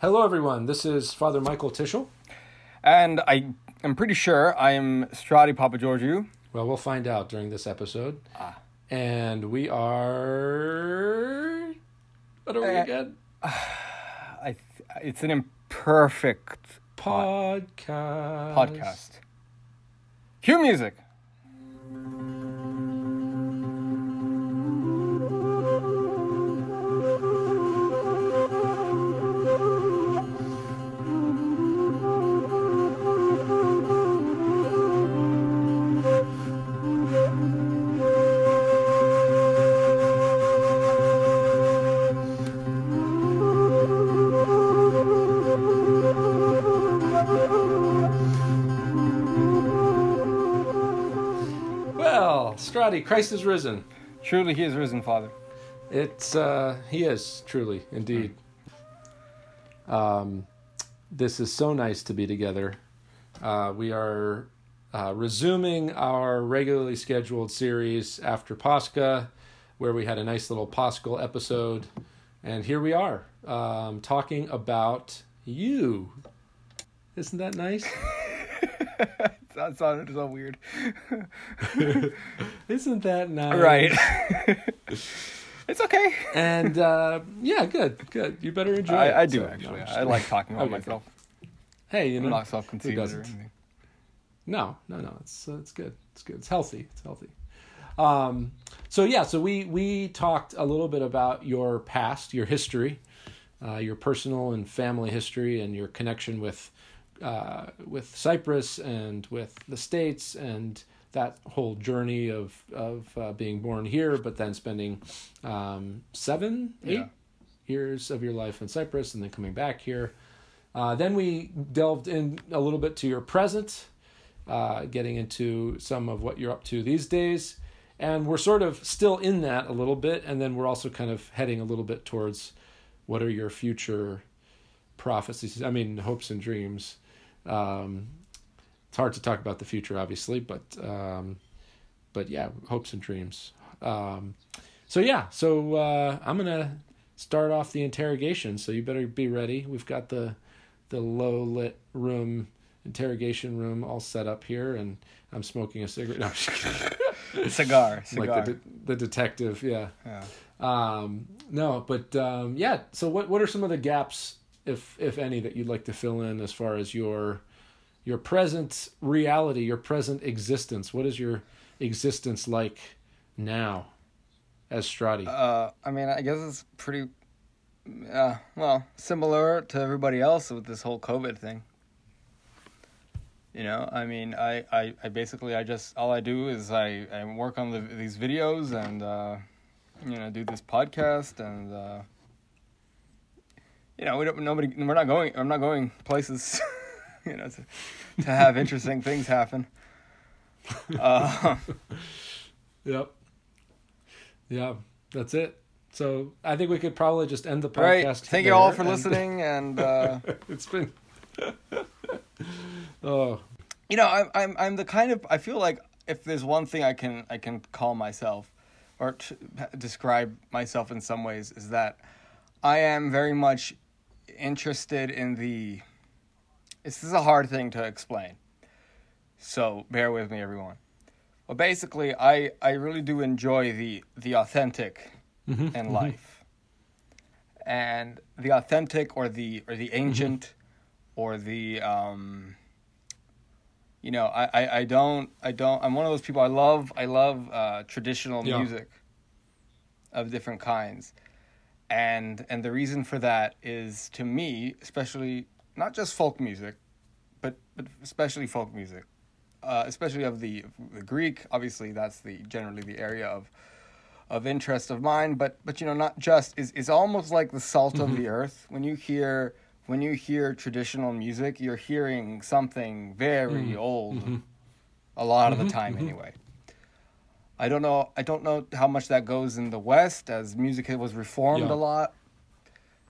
Hello, everyone. This is Father Michael Tischel. And I am pretty sure I am Strati Papageorgiou. Well, we'll find out during this episode. Ah. And we are. What are we Uh, again? I th- it's an imperfect Podcast. podcast. Cue music. Strati, Christ is risen. Truly, he is risen, Father. It's uh he is truly indeed. Um this is so nice to be together. Uh we are uh, resuming our regularly scheduled series after Pascha, where we had a nice little Paschal episode, and here we are um, talking about you. Isn't that nice? sounded so weird. Isn't that nice? right. it's okay. And uh, yeah, good, good. You better enjoy it. I, I do So, actually. I'm I like talking about Okay. myself. Hey, you know, I'm not self-conceited or anything. No, no, no. It's uh, it's good. It's good. It's healthy. It's healthy. Um, so yeah, so we we talked a little bit about your past, your history, uh, your personal and family history, and your connection with uh, with Cyprus and with the states, and that whole journey of of uh, being born here, but then spending um, seven, eight Yeah. years of your life in Cyprus, and then coming back here. Uh, then we delved in a little bit to your present, uh, getting into some of what you're up to these days. And we're sort of still in that a little bit. And then we're also kind of heading a little bit towards what are your future prophecies? I mean, hopes and dreams. Um, it's hard to talk about the future, obviously, but um, but yeah, hopes and dreams. Um, so yeah, so uh, I'm gonna start off the interrogation. So you better be ready. We've got the the low lit room interrogation room all set up here, and I'm smoking a cigarette. No, I'm just kidding. Cigar. Cigar. like the de- the detective. Yeah. yeah. Um, no, but um, yeah. So what what are some of the gaps, if if any, that you'd like to fill in as far as your your present reality, your present existence? What is your existence like now, as Strati? Uh, I mean, I guess it's pretty, uh, well, similar to everybody else with this whole COVID thing. You know, I mean, I, I, I basically, I just, all I do is I, I work on the, these videos and, uh, you know, do this podcast and, uh, you know, we don't, nobody, we're not going, I'm not going places, you know, to, to have interesting things happen. Uh, Yep. Yeah, that's it. So I think we could probably just end the podcast. right. Thank you all for and- listening and, uh, it's been. oh, you know I'm, I'm i'm the kind of i feel like if there's one thing i can i can call myself or t- describe myself in some ways is that i am very much interested in the this is a hard thing to explain. So bear with me everyone. Well basically i i really do enjoy the the authentic in life. And the authentic or the or the ancient or the um you know I, I i don't i don't i'm one of those people i love i love uh traditional Yeah. music of different kinds and and the reason for that is to me especially not just folk music but but especially folk music uh, especially of the, the greek obviously that's the generally the area of of interest of mine. But but you know not just is is almost like the salt of mm-hmm. the earth. When you hear when you hear traditional music you're hearing something very mm-hmm. old mm-hmm. a lot of the time anyway i don't know i don't know how much that goes in the west as music was reformed Yeah. a lot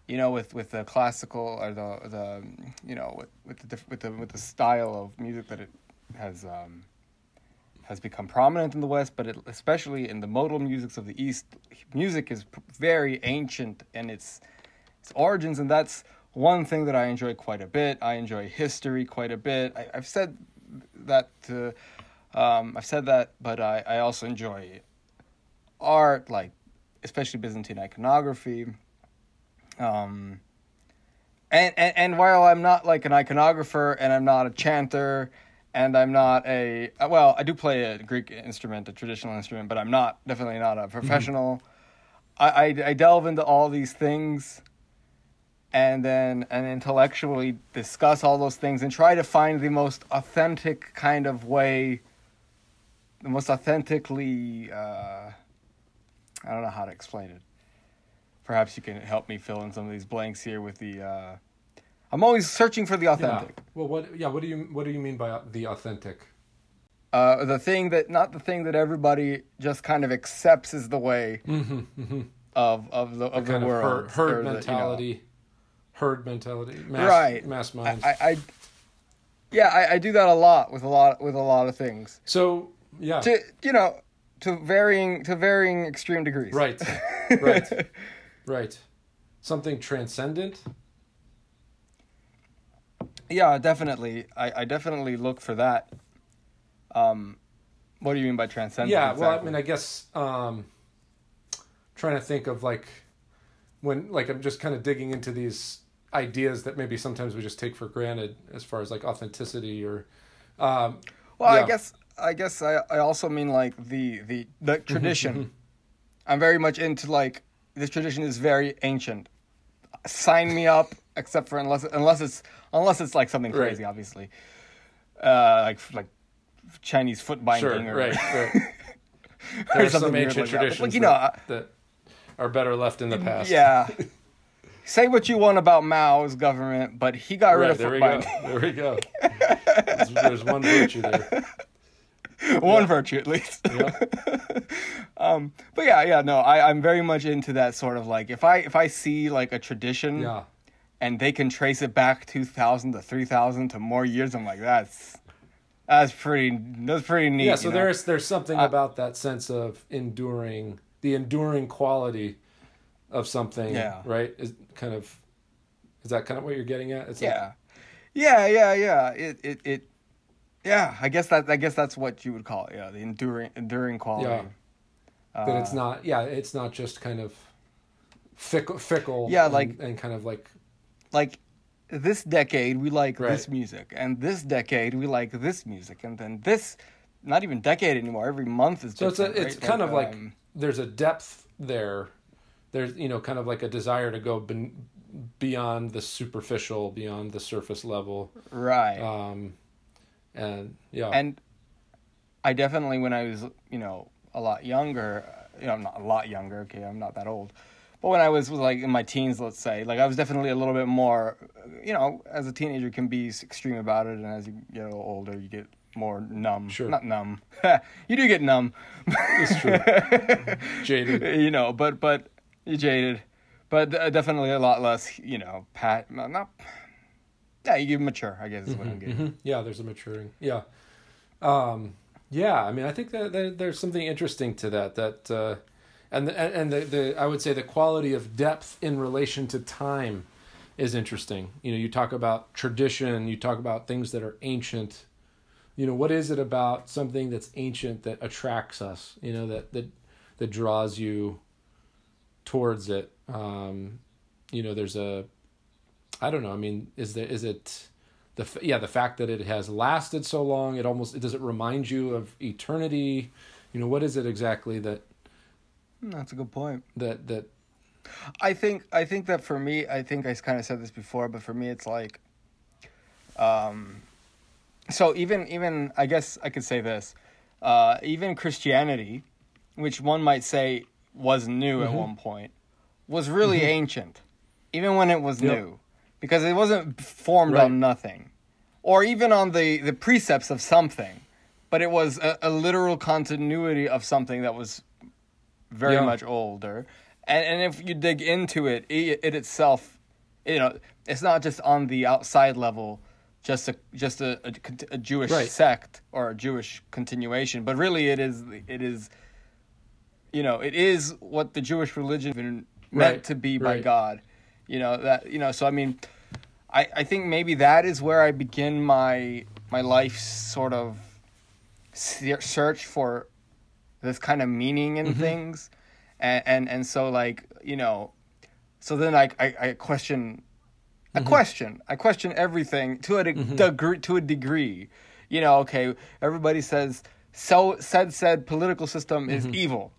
you know with with the classical or the the you know with with the diff- with the with the style of music that it has um has become prominent in the West, but it, especially in the modal musics of the East, music is p- very ancient in its its origins, and that's one thing that I enjoy quite a bit. I enjoy history quite a bit. I, I've said that to, um, I've said that, but I, I also enjoy art, like especially Byzantine iconography. Um, and, and and while I'm not like an iconographer and I'm not a chanter and I'm not a well, I do play a Greek instrument, a traditional instrument, but I'm not definitely not a professional. I, I I delve into all these things and then and intellectually discuss all those things and try to find the most authentic kind of way the most authentically uh, I don't know how to explain it. Perhaps you can help me fill in some of these blanks here with the. Uh, I'm always searching for the Yeah. authentic. Well, what? Yeah. What do you What do you mean by the authentic? Uh, the thing that not the thing that everybody just kind of accepts is the way of of the of the, of world herd, herd or the, you know. mentality. Herd mentality. Mass, right. Mass I. I, I yeah, I, I do that a lot with a lot with a lot of things. so yeah. To you know, to varying to varying extreme degrees. Right. Right. right. Something transcendent. Yeah, definitely. I, I definitely look for that. Um, what do you mean by transcendent? Yeah, well, I mean, I guess um, trying to think of like when, like, I'm just kind of digging into these ideas that maybe sometimes we just take for granted as far as like authenticity or, um, Well, Yeah. I guess I guess I, I also mean like the the the tradition. I'm very much into like this tradition is very ancient. Sign me up, except for unless unless it's unless it's like something Right. crazy, obviously. Uh, like like Chinese foot sure, binding or right, right. or There's some ancient like that. Traditions like, you know, that, that are better left in the past. yeah. Say what you want about Mao's government, but he got rid Right, of there foot we go. There we go. there's, there's one virtue there. One virtue at least. Yeah. um, but yeah, yeah, no, I, I'm very much into that sort of like if I if I see like a tradition Yeah. and they can trace it back two thousand to three thousand to more years, I'm like that's that's pretty that's pretty neat. Yeah, so you know? there's there's something about that sense of enduring, the enduring quality of something, Yeah. right? Is kind of is that kind of what you're getting at? It's like- yeah, yeah, yeah, yeah. It it it. Yeah, I guess that I guess that's what you would call it. Yeah, the enduring enduring quality. Yeah. that it's Uh, not yeah, it's not just kind of fickle fickle Yeah, and- like- and kind of like like this decade we like Right. this music and this decade we like this music and then this not even decade anymore every month is so it's a, it's right? kind of like um, there's a depth there. There's you know kind of like a desire to go ben, beyond the superficial, beyond the surface level. right Um and yeah. and i definitely when i was you know a lot younger you know i'm not a lot younger okay i'm not that old but when i was, was like in my teens let's say like i was definitely a little bit more you know as a teenager can be extreme about it and as you get older you get more numb Sure. not numb you do get numb It's true. Jaded. you know, but but you jaded, but uh, definitely a lot less. You know, pat not. Yeah, you mature. I guess is what I'm getting. Mhm. Yeah, there's a maturing. Yeah. Um, yeah, I mean, I think that, that there's something interesting to that. That uh, and the, and the, the I would say the quality of depth in relation to time is interesting. You know, you talk about tradition, you talk about things that are ancient. You know, what is it about something that's ancient that attracts us? You know, that that that draws you towards it. Um, you know, there's a I don't know. I mean, is there is it the yeah the fact that it has lasted so long? It almost does it remind you of eternity? You know, what is it exactly that That's a good point. that that I think I think that for me, I think I kind of said this before, but for me, it's like, um, so even even I guess I could say this, uh, even Christianity, which one might say was new at one point, was really ancient, even when it was Yep. new, because it wasn't formed Right. on nothing, or even on the the precepts of something, but it was a, a literal continuity of something that was very Yeah. much older. And and if you dig into it, it, it itself, you know, it's not just on the outside level, just a just a, a, a Jewish Right. sect or a Jewish continuation, but really it is it is, you know, it is what the Jewish religion meant Right, to be by right. God, you know that you know. So I mean, I, I think maybe that is where I begin my my life sort of search for this kind of meaning in mm-hmm. things, and, and and so like you know, so then I I, I question, I mm-hmm. question, I question everything to a de- mm-hmm. degree to a degree, you know. Okay, everybody says so said said political system is evil.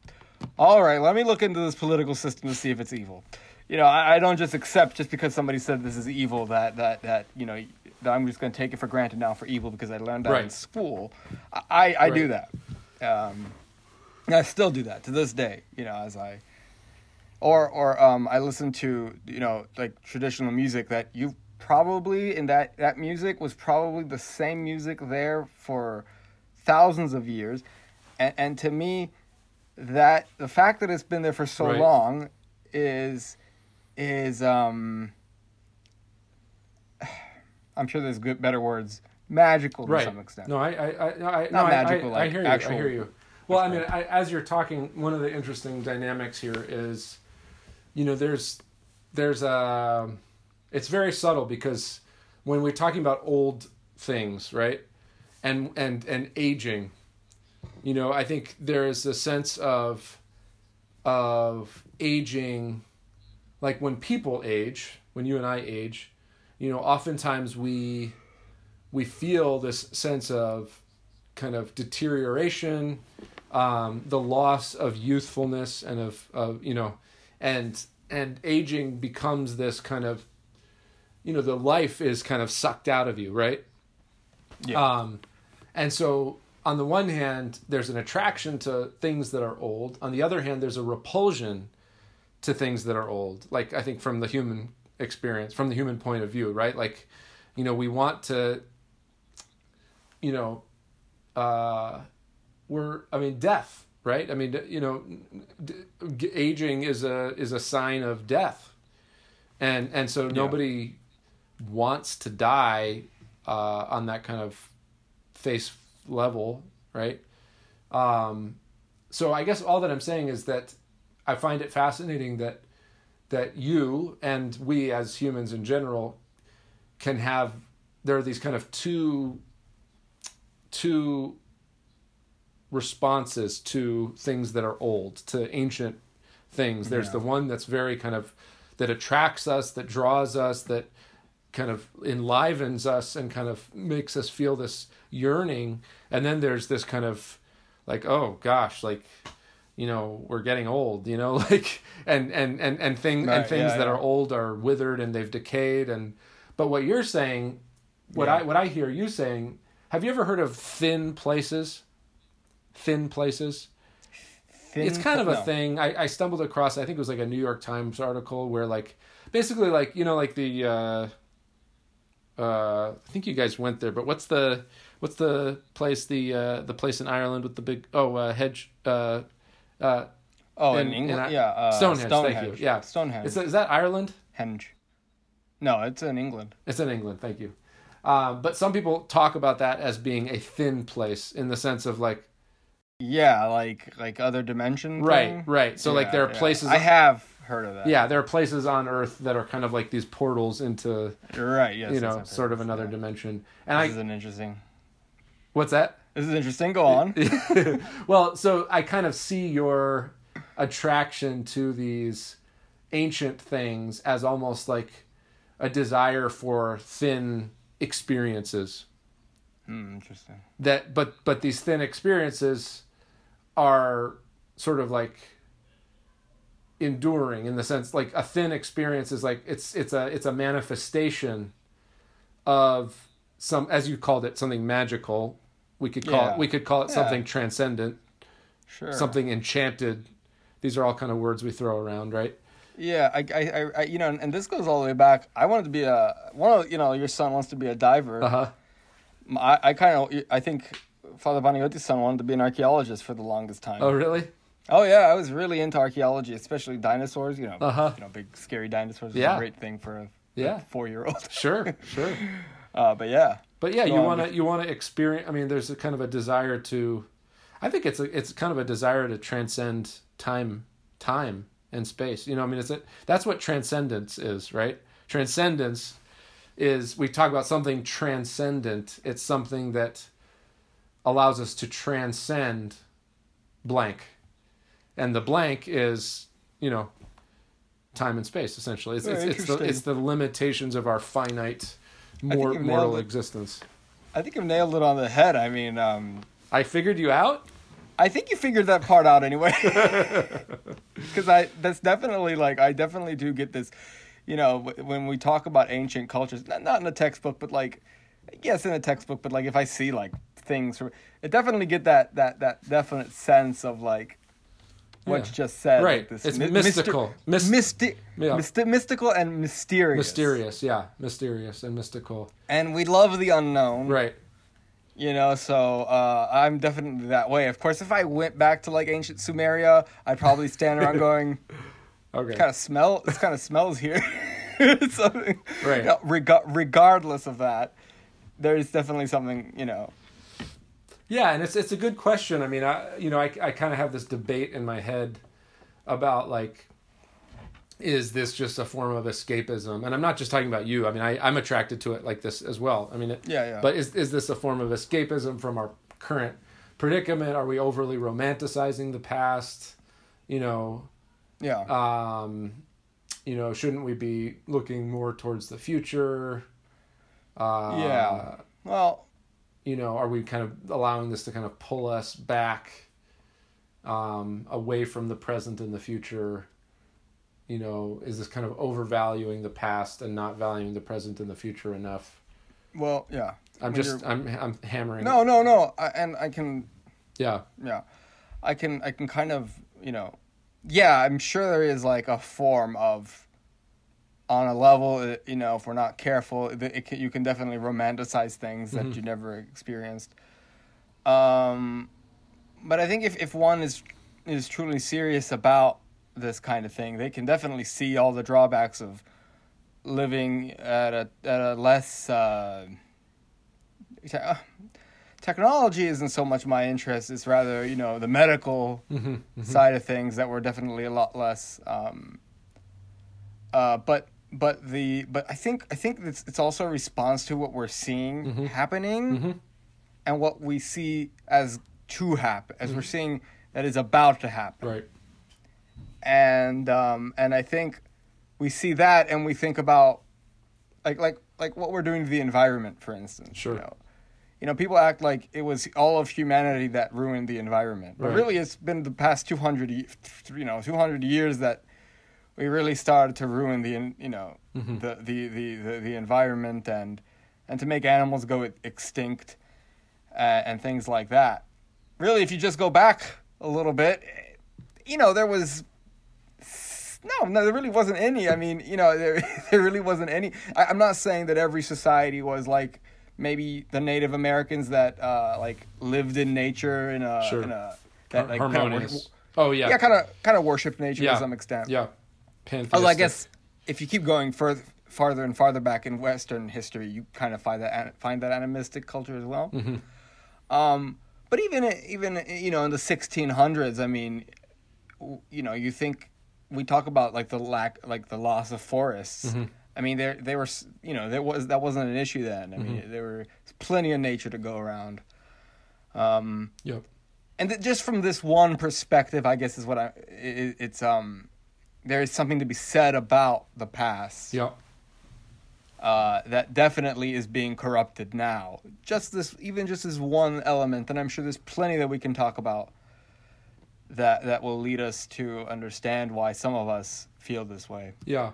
All right, let me look into this political system to see if it's evil. You know, I, I don't just accept just because somebody said this is evil that that that you know that I'm just going to take it for granted now for evil because I learned that in school. I I, I do that. Um, I still do that to this day. You know, as I or or um, I listen to you know like traditional music that you probably in that that music was probably the same music there for thousands of years, and and to me, that the fact that it's been there for so Right. long is is um. I'm sure there's good better words magical to right. some extent. No, I, I, I, I, Not no, magical, I, I like hear you. actual- I hear you. Well, I mean, I, as you're talking, one of the interesting dynamics here is, you know, there's, there's a, it's very subtle because when we're talking about old things, right, and and and aging, you know, I think there is a sense of, of aging, like when people age, when you and I age, you know, oftentimes we we feel this sense of kind of deterioration, um, the loss of youthfulness and of, of you know, and and aging becomes this kind of, you know, the life is kind of sucked out of you, right? Yeah. Um, and so on the one hand, there's an attraction to things that are old. On the other hand, there's a repulsion to things that are old. Like I think from the human experience, from the human point of view, right? Like, you know, we want to, you know, uh, we're I mean death, right? I mean, you know, d- aging is a is a sign of death, and and so nobody wants to die uh, on that kind of face level, right? Um, so I guess all that I'm saying is that I find it fascinating that that you and we as humans in general can have there are these kind of two two responses to things that are old to ancient things there's Yeah. the one that's very kind of that attracts us that draws us that kind of enlivens us and kind of makes us feel this yearning and then there's this kind of like oh gosh like you know we're getting old you know like and and and and thing and things yeah, that yeah. are old are withered and they've decayed and but what you're saying what Yeah. i what i hear you saying have you ever heard of thin places thin places Thin it's kind of a no. thing I, I stumbled across i think it was like a new york times article where like basically like you know like the uh uh i think you guys went there but what's the what's the place the uh the place in ireland with the big oh uh hedge uh uh Oh, in, in- England, in, uh, yeah. Uh, Stonehenge, Stonehenge. thank you. Yeah. Stonehenge. is, that- is that ireland Henge. No, it's in England. It's in England, thank you. Um, but some people talk about that as being a thin place in the sense of like, Yeah, like like other dimension. right, thing. right. So like there are yeah. places, I have heard of that. yeah, there are places on Earth that are kind of like these portals into, You're right. Yes. you know, sort of another yeah. dimension. And This I, is an interesting. what's that? This is interesting. Go on. well, so I kind of see your attraction to these ancient things as almost like a desire for thin experiences. Hmm, interesting. that but but these thin experiences are sort of like enduring in the sense like a thin experience is like it's it's a it's a manifestation of some as you called it something magical we could call Yeah. it we could call it Yeah. something transcendent Sure. something enchanted these are all kind of words we throw around right Yeah, I, I, I, you know, and this goes all the way back. I wanted to be a one of, you know, your son wants to be a diver. uh-huh I, I kind of, I think Father Vaniotti's son wanted to be an archaeologist for the longest time. oh really Oh yeah, I was really into archaeology, especially dinosaurs. You know, Uh-huh. you know, big scary dinosaurs. is Yeah. a great thing for a Yeah. four year old. sure sure Uh, but yeah, But yeah, you want to you want to experience. I mean, there's a kind of a desire to. I think it's a it's kind of a desire to transcend time, time and space. You know, I mean, it's a that's what transcendence is, right? Transcendence is we talk about something transcendent. It's something that allows us to transcend blank. And the blank is, you know, time and space essentially. It's, Very it's, it's the it's the limitations of our finite think mor- mortal it. existence. I think you've nailed it on the head. I mean, um, I figured you out. I think you figured that part out anyway. Because I, that's definitely like, I definitely do get this, you know, when we talk about ancient cultures, not, not in a textbook, but like, yes, in a textbook, but like if I see like things, from, it definitely get that that that definite sense of like what Yeah. you just said, Right. Like It's my- mystical. Mys- mysti- Yeah. mysti- mystical and mysterious, Mysterious, yeah, mysterious and mystical. and we love the unknown, Right. You know, so uh, I'm definitely that way. Of course, if I went back to like ancient Sumeria, I'd probably stand around going, Okay. kind of smell. This kind of smells here. something. Right. You know, rega- regardless of that, there is definitely something. You know. Yeah, and it's it's a good question. I mean, I you know, I I kind of have this debate in my head about like is this just a form of escapism? And I'm not just talking about you. I mean, I I'm attracted to it like this as well. I mean, it, Yeah, yeah. But is is this a form of escapism from our current predicament? Are we overly romanticizing the past? You know, Yeah. um, you know, shouldn't we be looking more towards the future? Uh, Yeah. well, you know, are we kind of allowing this to kind of pull us back um, away from the present and the future? You know, is this kind of overvaluing the past and not valuing the present and the future enough? well, yeah. I'm When just you're- I'm I'm hammering. No, no, no. I, and I can Yeah. yeah i can i can kind of you know yeah i'm sure there is like a form of on a level uh, you know if we're not careful it, it can, you can definitely romanticize things that you never experienced um but i think if, if one is is truly serious about this kind of thing they can definitely see all the drawbacks of living at a at a less uh, te- uh, technology isn't so much my interest. It's rather, you know, the medical side of things that were definitely a lot less. Um, uh, but but the but I think I think it's it's also a response to what we're seeing mm-hmm. happening, mm-hmm. and what we see as to happen, as we're mm-hmm. seeing that is about to happen Right. and um, and I think we see that and we think about like like like what we're doing to the environment, for instance. Sure. You know, you know people act like it was all of humanity that ruined the environment, but Right. really it's been the past two hundred, you know, two hundred years that we really started to ruin the you know Mm-hmm. the, the, the, the the environment and and to make animals go extinct uh, and things like that. Really, if you just go back a little bit, you know there was no, no, there really wasn't any. I mean, you know, there there really wasn't any. I, I'm not saying that every society was like maybe the Native Americans that uh, like lived in nature in a Sure. in a that like Harmonious. kind of oh yeah. yeah, kind of kind of worshipped nature Yeah. to some extent. Yeah. Although I guess if you keep going further farther and farther back in Western history, you kind of find that find that animistic culture as well. Um, but even even you know in the 1600s, I mean, you know, you think we talk about like the lack, like the loss of forests. I mean, there they were, you know, there was that wasn't an issue then. I mean, there were plenty of nature to go around. Um, Yep. and th- just from this one perspective, I guess is what I. It, it's um, there is something to be said about the past Yep. uh, that definitely is being corrupted now. Just this, even just this one element, and I'm sure there's plenty that we can talk about that that will lead us to understand why some of us feel this way. Yeah.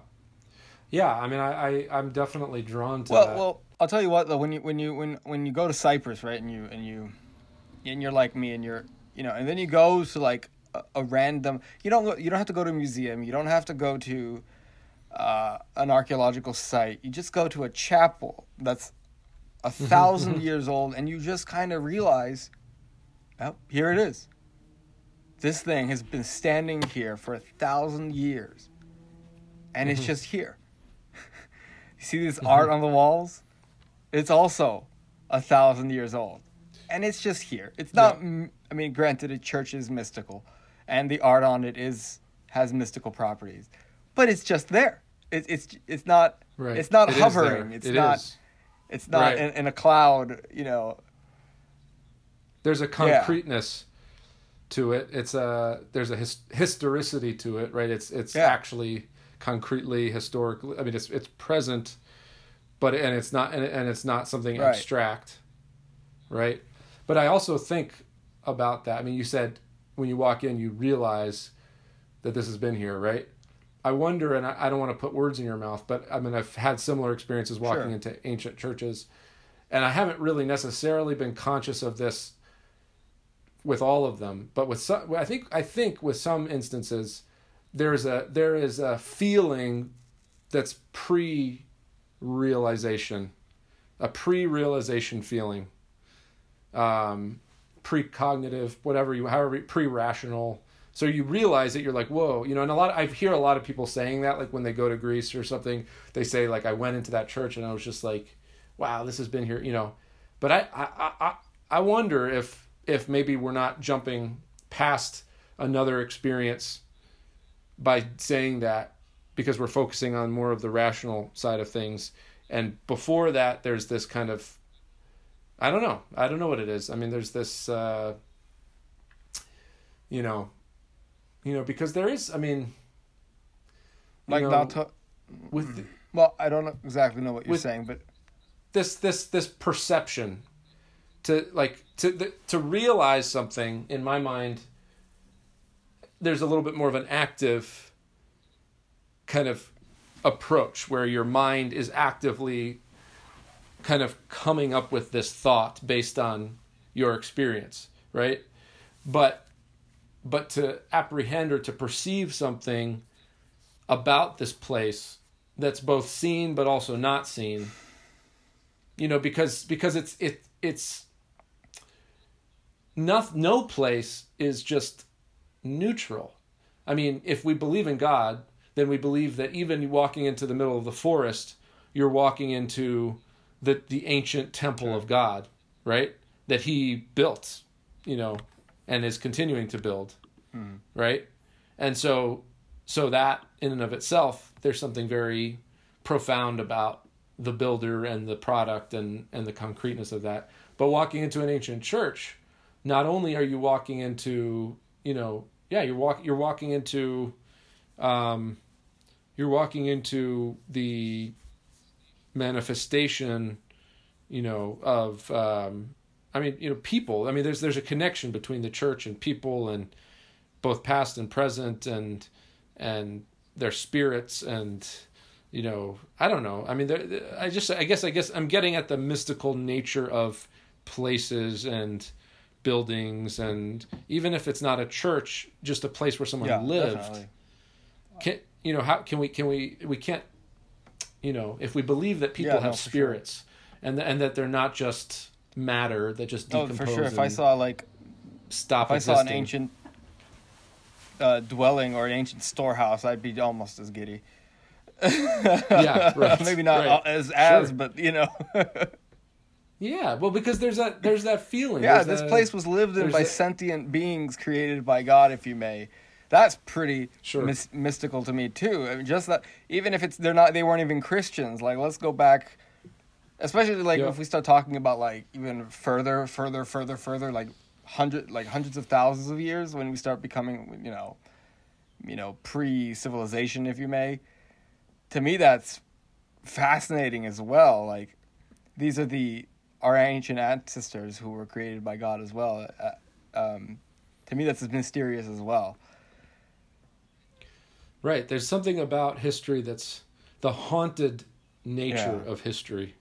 Yeah. I mean, I, I I'm definitely drawn to Well, that. well, I'll tell you what though. When you when you when when you go to Cyprus, right, and you and you and you're like me, and you're you know, and then you go to like a, a random. You don't go, you don't have to go to a museum. You don't have to go to uh, an archaeological site. You just go to a chapel that's a thousand years old, and you just kind of realize, oh, here it is. This thing has been standing here for a thousand years, and it's just here. you see this art on the walls? It's also a thousand years old, and it's just here. It's not. I mean, granted, a church is mystical, and the art on it is has mystical properties, but it's just there. It, it's it's not Right. it's not It hovering. It's It not it's not Right. in, in a cloud. You know. there's a concreteness to it. It's a there's a his, historicity to it, right? It's it's Yeah. actually concretely historically. I mean, it's it's present, but and it's not and, and it's not something Right. abstract, right? But I also think about that. I mean, you said when you walk in, you realize that this has been here, right? I wonder, and I, I don't want to put words in your mouth, but I mean, I've had similar experiences walking Sure. into ancient churches, and I haven't really necessarily been conscious of this with all of them, but with some, I think I think with some instances, there's a there is a feeling that's pre-realization, a pre-realization feeling, um, precognitive, whatever you, however, pre-rational. So you realize that you're like, whoa, you know, and a lot. I hear a lot of people saying that, like when they go to Greece or something, they say like, I went into that church and I was just like, wow, this has been here, you know. But I, I, I, I wonder if if maybe we're not jumping past another experience by saying that because we're focusing on more of the rational side of things and before that there's this kind of i don't know. I don't know what it is. I mean there's this uh you know you know because there is i mean you Like know, not to, with the- well, I don't exactly know what you're saying, but this this this perception to like to the, to realize something in my mind there's a little bit more of an active kind of approach where your mind is actively kind of coming up with this thought based on your experience right? But but to apprehend or to perceive something about this place that's both seen but also not seen you know because because it's it it's no, no place is just neutral. I mean if we believe in god then we believe that even walking into the middle of the forest you're walking into the the ancient temple of god right? That he built you know and is continuing to build right? And so so that in and of itself there's something very profound about the builder and the product and and the concreteness of that. But walking into an ancient church not only are you walking into you know yeah you're walk you're walking into um you're walking into the manifestation you know of um i mean you know people i mean there's there's a connection between the church and people and both past and present and and their spirits and you know i don't know i mean there i just i guess i guess i'm getting at the mystical nature of places and buildings and even if it's not a church just a place where someone yeah, lived definitely. can you know how can we can we we can't you know if we believe that people Yeah, no, have sure. spirits and and that they're not just matter that just Oh, for sure. If I saw like stop if I saw an ancient uh, dwelling or an ancient storehouse, I'd be almost as giddy. yeah right Maybe not right. as as, Sure. but you know. yeah well because there's that there's that feeling yeah, There's this that- place was lived in by a- sentient beings created by God, if you may. That's pretty Sure. mys- mystical to me too. I mean, just that, even if it's they're not, they weren't even Christians. Like, let's go back, especially like Yeah. if we start talking about like even further, further, further, further, like hundred, like hundreds of thousands of years when we start becoming, you know, you know, pre-civilization, if you may. To me, that's fascinating as well. Like, these are the our ancient ancestors who were created by God as well. Uh, um, to me, that's as mysterious as well. Right. There's something about history that's the haunted nature Yeah. of history.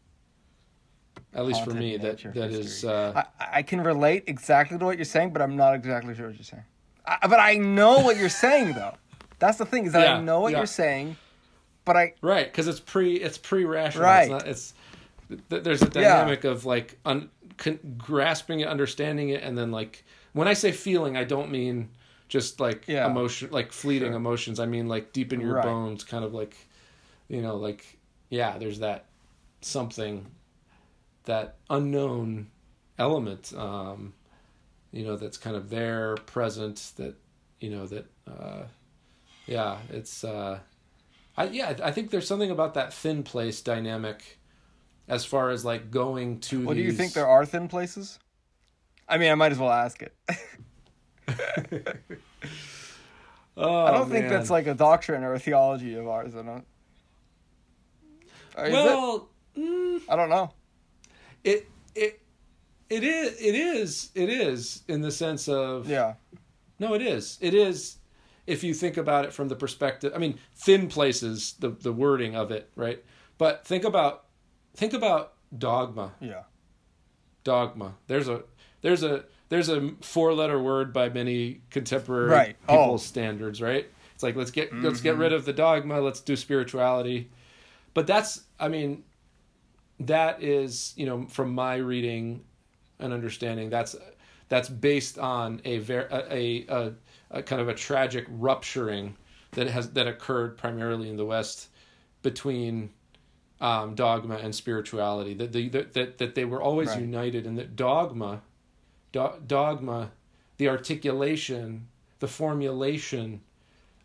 At least for me, that that is. Uh, I, I can relate exactly to what you're saying, but I'm not exactly sure what you're saying. I, but I know what you're saying, though. That's the thing is that I know what yeah. you're saying, but I right, because it's pre it's pre rational. Right. It's, not, it's th- there's a dynamic of like un, con, grasping it, understanding it, and then like when I say feeling, I don't mean just like Yeah. emotion, like fleeting Sure. emotions. I mean like deep in your Right. bones, kind of like you know, like yeah, there's that something that unknown element um you know that's kind of there present that you know that uh yeah it's uh I yeah, I think there's something about that thin place dynamic, as far as like going to. What do you think there are thin places? I mean, I might as well ask it. Oh, I don't think that's like a doctrine or a theology of ours. I don't. Is it? well. mm, I don't know. it it it is it is it is in the sense of Yeah. no it is it is if you think about it from the perspective i mean thin places the the wording of it right but think about think about dogma Yeah. dogma there's a there's a there's a four letter word by many contemporary Right. people's Oh. standards right it's like let's get let's get rid of the dogma let's do spirituality but that's i mean that is you know from my reading and understanding that's that's based on a ver- a, a, a kind of a tragic rupturing that has that occurred primarily in the west between um, dogma and spirituality that the, that, that that they were always Right. united and that dogma do, dogma the articulation the formulation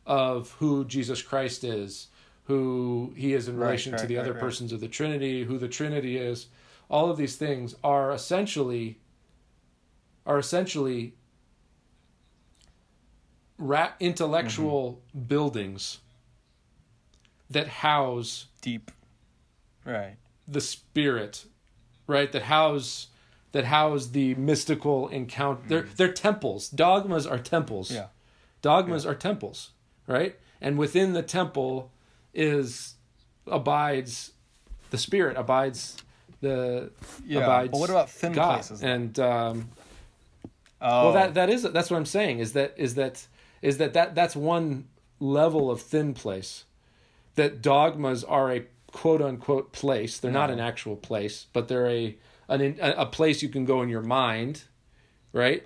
of who Jesus Christ is who he is in Right, relation to the right, other right. persons of the Trinity who the Trinity is all of these things are essentially are essentially ra- intellectual Mm-hmm. buildings that house Deep. Right. the spirit right that house that house the mystical encounter they're they're temples dogmas are temples Mm. Yeah. dogmas are temples right and within the temple is abides the spirit abides the Yeah. abides But what about thin God. places? and um Oh. well that that is that's what i'm saying is that is that is that that that's one level of thin place that dogmas are a quote unquote place they're not an actual place but they're a an in, a place you can go in your mind right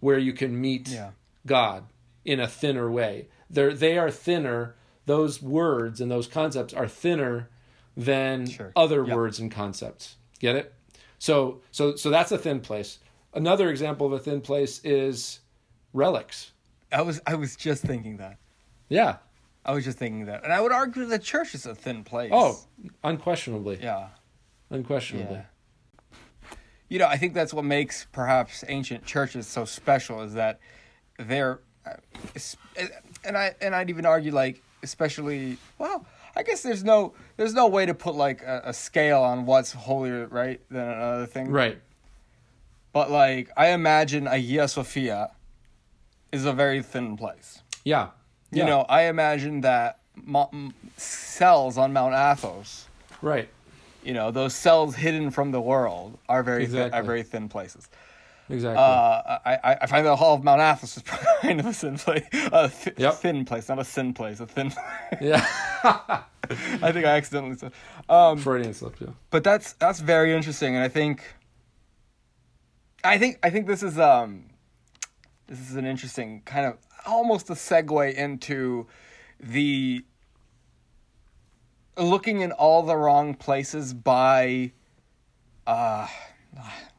where you can meet Yeah. god in a thinner way they're they are thinner those words and those concepts are thinner than Sure. other Yep. words and concepts get it so so so that's a thin place another example of a thin place is relics I was I was just thinking that. yeah I was just thinking that, and I would argue the church is a thin place. oh unquestionably Yeah. unquestionably Yeah. You know, I think that's what makes perhaps ancient churches so special is that they're, uh, and I and I'd even argue like especially well, I guess there's no there's no way to put like a, a scale on what's holier right than another thing. right But like I imagine Hagia Sophia is a very thin place. yeah You Yeah. know, I imagine that mo- cells on Mount Athos right you know those cells hidden from the world are very Exactly. are very thin places. exactly Uh, I, I I find the Hall of Mount Athos is kind of a thin place, a th- Yep. thin place, not a sin place, a thin. Place. yeah I think I accidentally said. Um, freudian slip yeah but that's that's very interesting, and I think. I think I think this is um, this is an interesting kind of almost a segue into the looking in all the wrong places by uh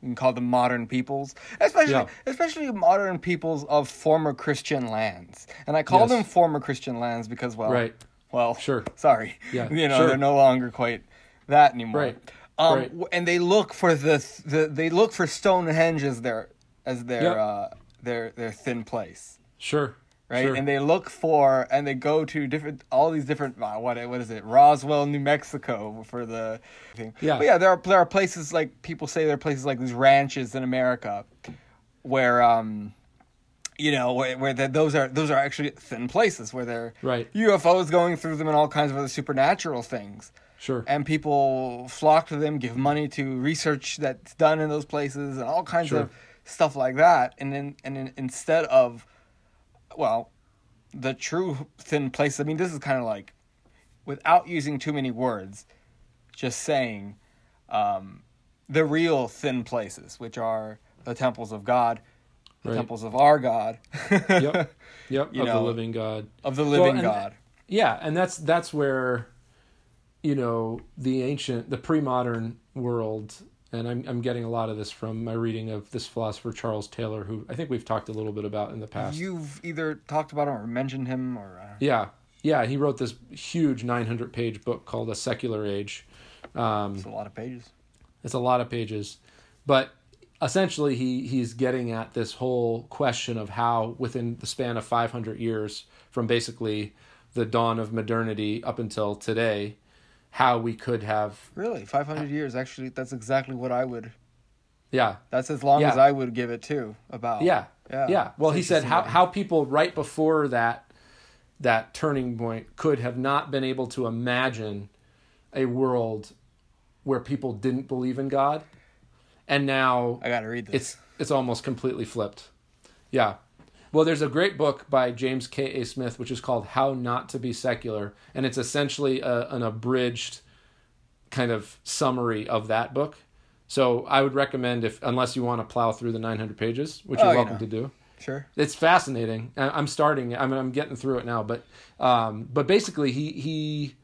we can call them modern peoples especially Yeah. especially modern peoples of former christian lands and i call Yes. them former christian lands because well Right. well Sure. sorry Yeah, you know sure. they're no longer quite that anymore Right. um Right. and they look for the, the they look for stonehenge as their as their Yep. uh their their thin place sure right? Sure. And they look for and they go to different all these different uh, what what is it? Roswell, New Mexico for the thing. Yeah. But yeah, there are there are places like people say there are places like these ranches in America where um you know where, where the, those are those are actually thin places where there Right. UFOs going through them and all kinds of other supernatural things. sure And people flock to them, give money to research that's done in those places, and all kinds Sure. of stuff like that. And then, and then instead of, well, the true thin place. I mean, this is kind of like, without using too many words, just saying, um, the real thin places, which are the temples of God, the Right. temples of our God, yep yep You of know, the living god of the living and- God. yeah and that's that's where you know the ancient the pre-modern world and I'm, I'm getting a lot of this from my reading of this philosopher charles taylor who i think we've talked a little bit about in the past You've either talked about him or mentioned him, or uh, yeah yeah, he wrote this huge 900 page book called A Secular Age. Um, It's a lot of pages. it's a lot of pages, but essentially he he's getting at this whole question of how within the span of 500 years from basically the dawn of modernity up until today, how we could have Really, five hundred years. Actually, that's exactly what I would. yeah That's as long Yeah. as I would give it too. About yeah yeah yeah. Well, It's he said how how people right before that that turning point could have not been able to imagine a world where people didn't believe in God, and now I got to read this. it's it's almost completely flipped. Yeah. Well, there's a great book by James K. A. Smith, which is called "How Not to Be Secular," and it's essentially a, an abridged kind of summary of that book. So I would recommend if, unless you want to plow through the 900 pages, which Oh, you're welcome know. to do. sure. It's fascinating. I'm starting. I mean, I'm getting through it now, but um, but basically, he he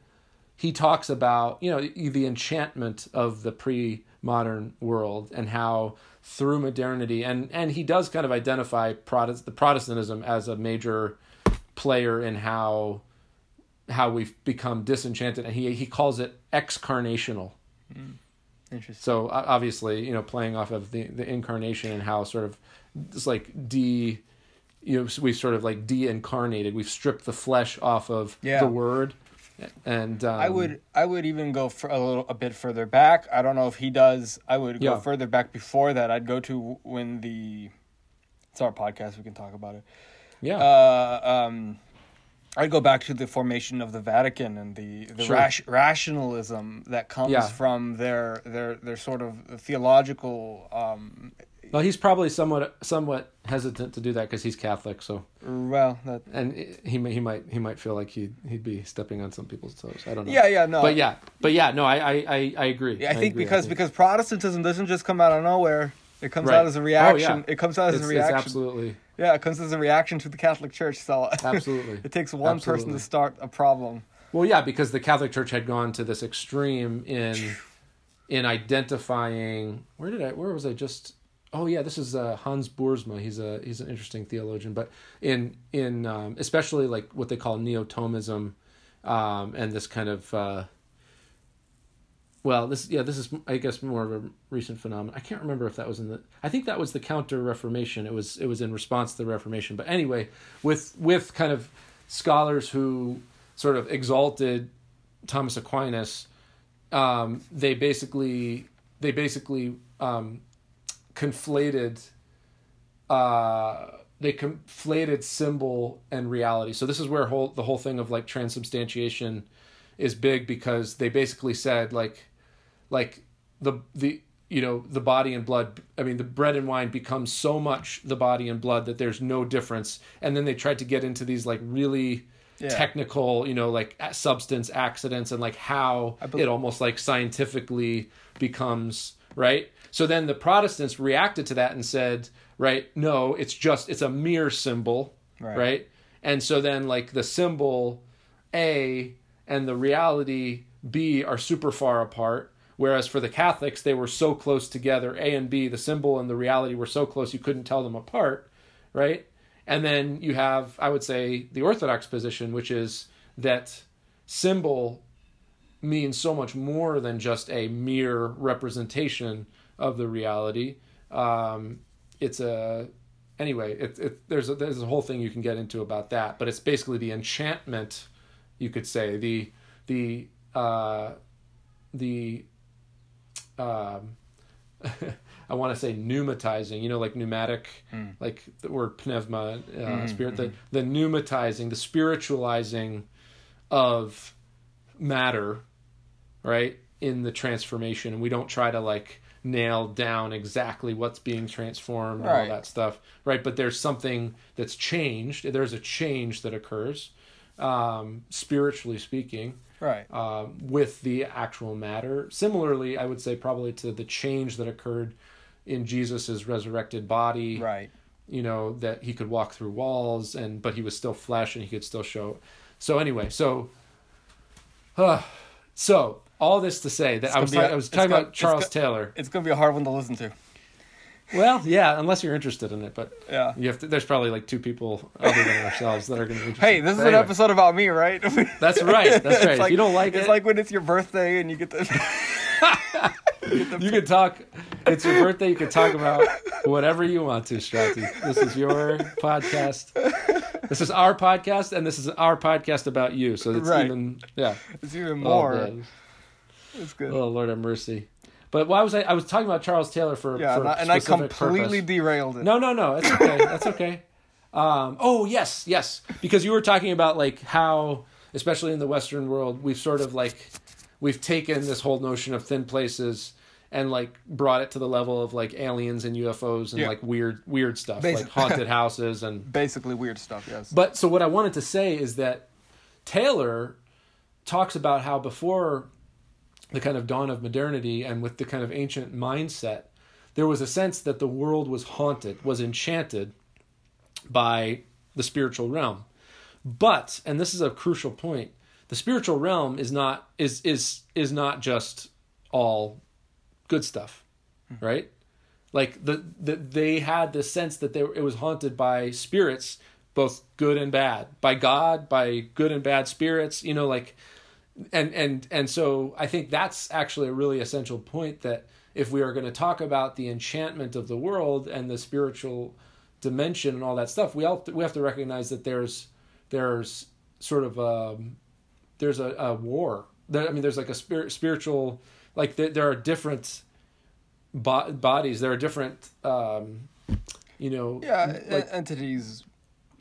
he talks about you know the enchantment of the pre-modern world and how through modernity and and he does kind of identify Protest, the Protestantism as a major player in how how we've become disenchanted and he he calls it excarnational hmm. Interesting. so obviously, you know, playing off of the the incarnation and how sort of it's like de, you know, we've sort of like de-incarnated. We've stripped the flesh off of Yeah. the word, and um, I would I would even go for a little a bit further back. I don't know if he does. I would go Yeah. further back before that. I'd go to when the it's our podcast. We can talk about it. yeah, Uh, um, I'd go back to the formation of the Vatican and the the Sure. rash, rationalism that comes Yeah. from their their their sort of theological. Um, well, he's probably somewhat somewhat hesitant to do that because he's Catholic. So, well, that and he may, he might he might feel like he he'd be stepping on some people's toes. I don't know. yeah yeah no. But yeah, but yeah, no, I I I, I agree. Yeah, I think agree. because because Protestantism doesn't just come out of nowhere. It comes Right. out as a reaction. Oh, yeah. It comes out as it's, a it's reaction. absolutely Yeah, it comes as a reaction to the Catholic Church. So absolutely. it takes one person to start a problem. Well, yeah, because the Catholic Church had gone to this extreme in in identifying. Where did I? Where was I just? Oh yeah, this is uh, Hans Boersma. He's a he's an interesting theologian, but in in um, especially like what they call neo-Thomism, um, and this kind of. Uh, well, this yeah, this is I guess more of a recent phenomenon. I can't remember if that was in the. I think that was the Counter Reformation. It was it was in response to the Reformation. But anyway, with with kind of scholars who sort of exalted Thomas Aquinas, um, they basically they basically um, conflated uh, they conflated symbol and reality. So this is where whole the whole thing of like transubstantiation is big because they basically said like like the the you know the body and blood i mean the bread and wine become so much the body and blood that there's no difference and then they tried to get into these like really Yeah. technical you know like substance accidents and like how I bel- it almost like scientifically becomes right? So then the protestants reacted to that and said right no it's just it's a mere symbol Right. right? And so then like the symbol a and the reality b are super far apart whereas for the catholics they were so close together. A and b the symbol and the reality were so close you couldn't tell them apart right? And then you have i would say the orthodox position which is that symbol means so much more than just a mere representation of the reality. Um, it's a anyway it, it, there's a, there's a whole thing you can get into about that but it's basically the enchantment you could say the the uh, the um, I want to say pneumatizing, you know, like pneumatic, like the word pneuma, uh, spirit, the, the pneumatizing, the spiritualizing of matter, right, in the transformation. And we don't try to like nail down exactly what's being transformed and all that stuff, right? But there's something that's changed. There's a change that occurs, um, spiritually speaking Right. um, with the actual matter. Similarly, I would say probably to the change that occurred in Jesus's resurrected body. Right. You know that he could walk through walls, and but he was still flesh, and he could still show. So anyway, so, uh, so all this to say that I was a- I was it's talking gonna- about it's Charles go- Taylor. It's gonna be a hard one to listen to. Well, yeah, unless you're interested in it, but Yeah. you have to. There's probably like two people other than ourselves that are going to be interested. Hey, this is But an anyway, episode about me, right? That's right. That's right. It's if you don't like it's it, like when it's your birthday and you get the. you can talk. It's your birthday. You can talk about whatever you want to, Strati. This is your podcast. This is our podcast, and this is our podcast about you. So it's Right. even yeah. it's even Oh, more. man. It's good. Oh Lord have mercy. But why was I? I was talking about Charles Taylor for yeah, for and I, a and I completely purpose. derailed it. No, no, no. It's okay. That's okay. Um, oh yes, yes. Because you were talking about like how, especially in the Western world, we've sort of like we've taken this whole notion of thin places and like brought it to the level of like aliens and UFOs and Yeah. like weird weird stuff like haunted houses and Basically, weird stuff. Yes. but so what I wanted to say is that Taylor talks about how before the kind of dawn of modernity and with the kind of ancient mindset, there was a sense that the world was haunted, was enchanted by the spiritual realm. But, and this is a crucial point, the spiritual realm is not is is is not just all good stuff, hmm. right? Like the, the they had this sense that they it was haunted by spirits, both good and bad, by God, by good and bad spirits. You know, like, and and and so I think that's actually a really essential point that if we are going to talk about the enchantment of the world and the spiritual dimension and all that stuff, we all we have to recognize that there's there's sort of um, there's a, a war. There, I mean, there's like a spirit, spiritual, like there, there are different bo- bodies. There are different, um, you know, yeah, like entities.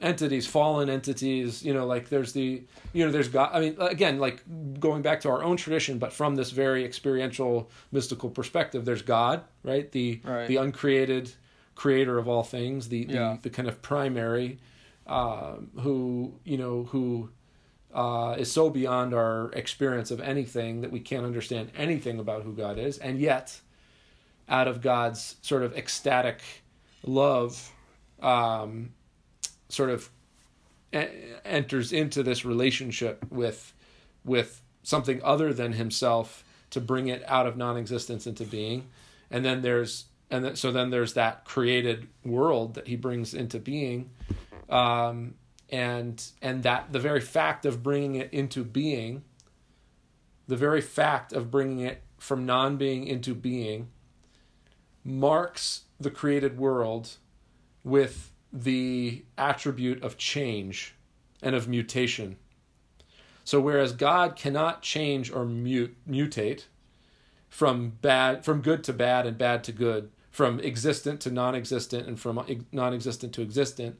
Entities, fallen entities. You know, like there's the, you know, there's God. I mean, again, like going back to our own tradition, but from this very experiential, mystical perspective, there's God, right? The Right. the uncreated creator of all things, the Yeah. the, the kind of primary, um, who you know who uh, is so beyond our experience of anything that we can't understand anything about who God is, and yet, out of God's sort of ecstatic love, um, sort of enters into this relationship with with something other than himself to bring it out of non-existence into being, and then there's and then, so then there's that created world that he brings into being. Um, and and that the very fact of bringing it into being the very fact of bringing it from non-being into being marks the created world with the attribute of change and of mutation. So whereas god cannot change or mute mutate from bad from good to bad and bad to good from existent to non-existent and from non-existent to existent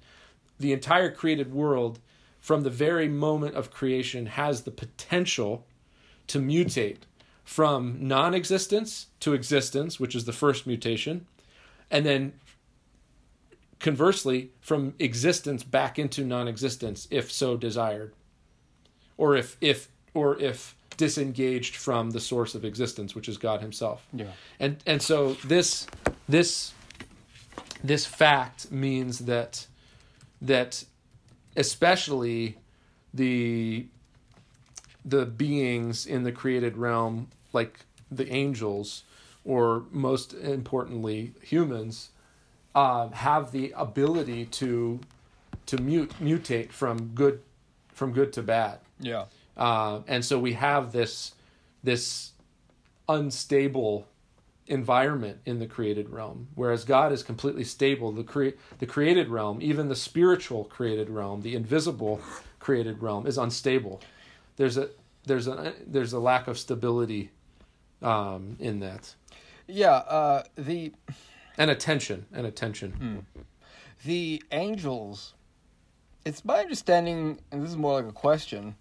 the entire created world from the very moment of creation has the potential to mutate from non-existence to existence which is the first mutation and then conversely from existence back into non-existence if so desired or if if or if disengaged from the source of existence which is God himself Yeah. and and so this this this fact means that that especially the the beings in the created realm like the angels or most importantly humans um, have the ability to to mute mutate from good from good to bad Yeah. uh, and so we have this this unstable environment in the created realm whereas god is completely stable the cre- the created realm even the spiritual created realm the invisible created realm is unstable there's a there's a there's a lack of stability um, in that Yeah. Uh, the and attention and attention the angels. It's my understanding, and this is more like a question.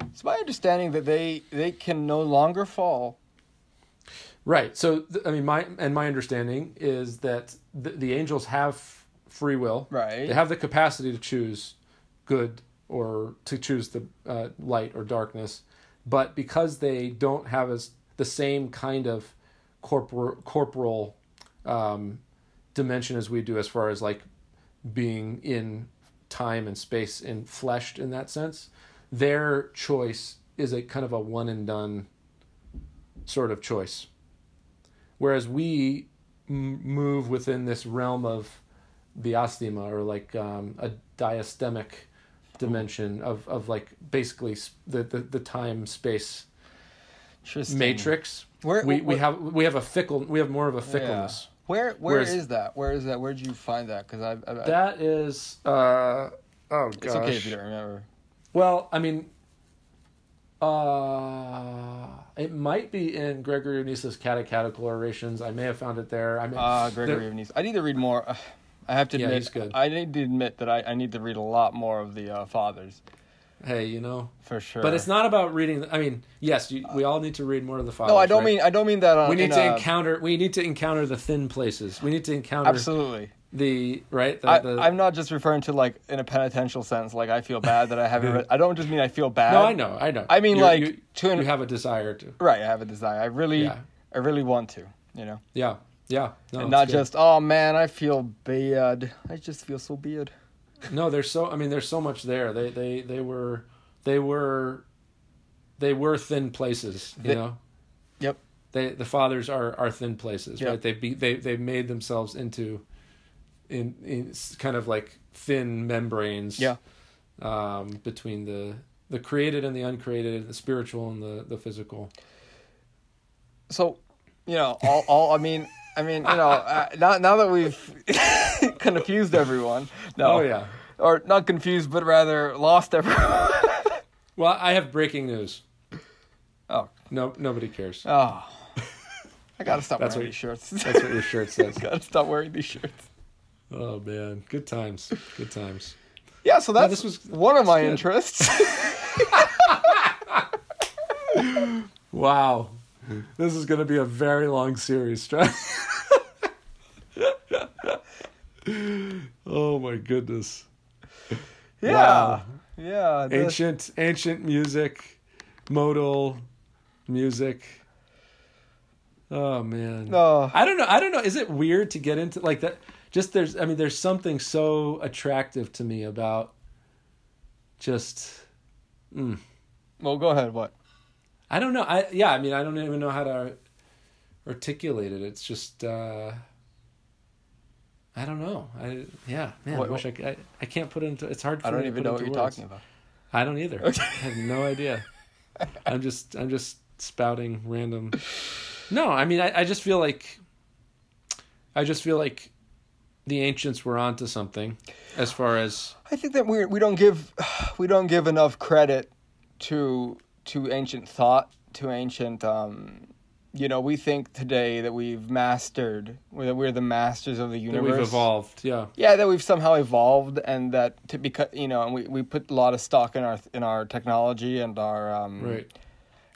It's my understanding that they they can no longer fall. right so i mean my and my understanding is that the, the angels have free will Right. They have the capacity to choose good or to choose the uh, light or darkness, but because they don't have as the same kind of corpor- corporal um, dimension as we do, as far as like being in time and space and fleshed in that sense, their choice is a kind of a one and done sort of choice. Whereas we m- move within this realm of diastema or like um, a diastemic dimension of, of like basically the, the, the time space matrix. Where- we, we have we have a fickle we have more of a fickleness. Where where is Whereas- that? Where is that? Where did you find that? Because I, I, That is uh oh gosh. it's okay if you don't remember. Well, I mean, uh, it might be in Gregory of Nyssa's Catechetical Orations. I may have found it there. I mean, Ah, Gregory of Nice. I need to read more. Uh, I have to Yeah, admit, he's good. I need to admit that I, I need to read a lot more of the uh, fathers hey, you know, for sure. but it's not about reading. I mean, yes, you, we all need to read more of the fathers. No, I don't right? mean I don't mean that. On, We need to a- encounter. We need to encounter the thin places. We need to encounter Absolutely. the right. The, I, the, I'm not just referring to like in a penitential sense. Like I feel bad that I haven't read. I don't just mean I feel bad. no, I know, I know. I mean, You're- like, you, to an- you have a desire to. Right. I have a desire. I really, Yeah. I really want to. You know, Yeah, yeah. No, and not good. just oh man, I feel bad. I just feel so bad. No, there's so. I mean, there's so much there. They they they were they were they were thin places. You They- know. Yep. They the fathers are are thin places, Yep. right? They be they they made themselves into in in kind of like thin membranes. Yeah. Um, between the the created and the uncreated, the spiritual and the the physical. So, you know, all, all I mean, I mean, you know, uh, now now that we've confused everyone. No. Oh yeah. Or not confused, but rather lost everyone. Well, I have breaking news. oh. No, nobody cares. Oh. I gotta stop That's wearing what- these shirts. That's what your shirt says. gotta stop wearing these shirts. Oh man, good times, good times. Yeah, so that's this was- one of my good. interests. Wow. This is going to be a very long series. Oh my goodness. yeah. Wow. Yeah. the- Ancient ancient music, modal music. Oh man. No. I don't know. I don't know. Is it weird to get into like that just there's I mean there's something so attractive to me about just mm, Well, go ahead. What? I don't know. I yeah. I mean, I don't even know how to articulate it. It's just uh, I don't know. I yeah, man. What- I wish I, I I can't put it into. It's hard. For I don't me to even put know what you're words. talking about. I don't either. I have no idea. I'm just I'm just spouting random. No, I mean I, I just feel like I just feel like the ancients were onto something as far as I think that we we don't give we don't give enough credit to to ancient thought, to ancient um you know, we think today that we've mastered that we're the masters of the that universe. we've evolved. Yeah. Yeah, that we've somehow evolved and that to because you know, and we, we put a lot of stock in our in our technology and our um Right.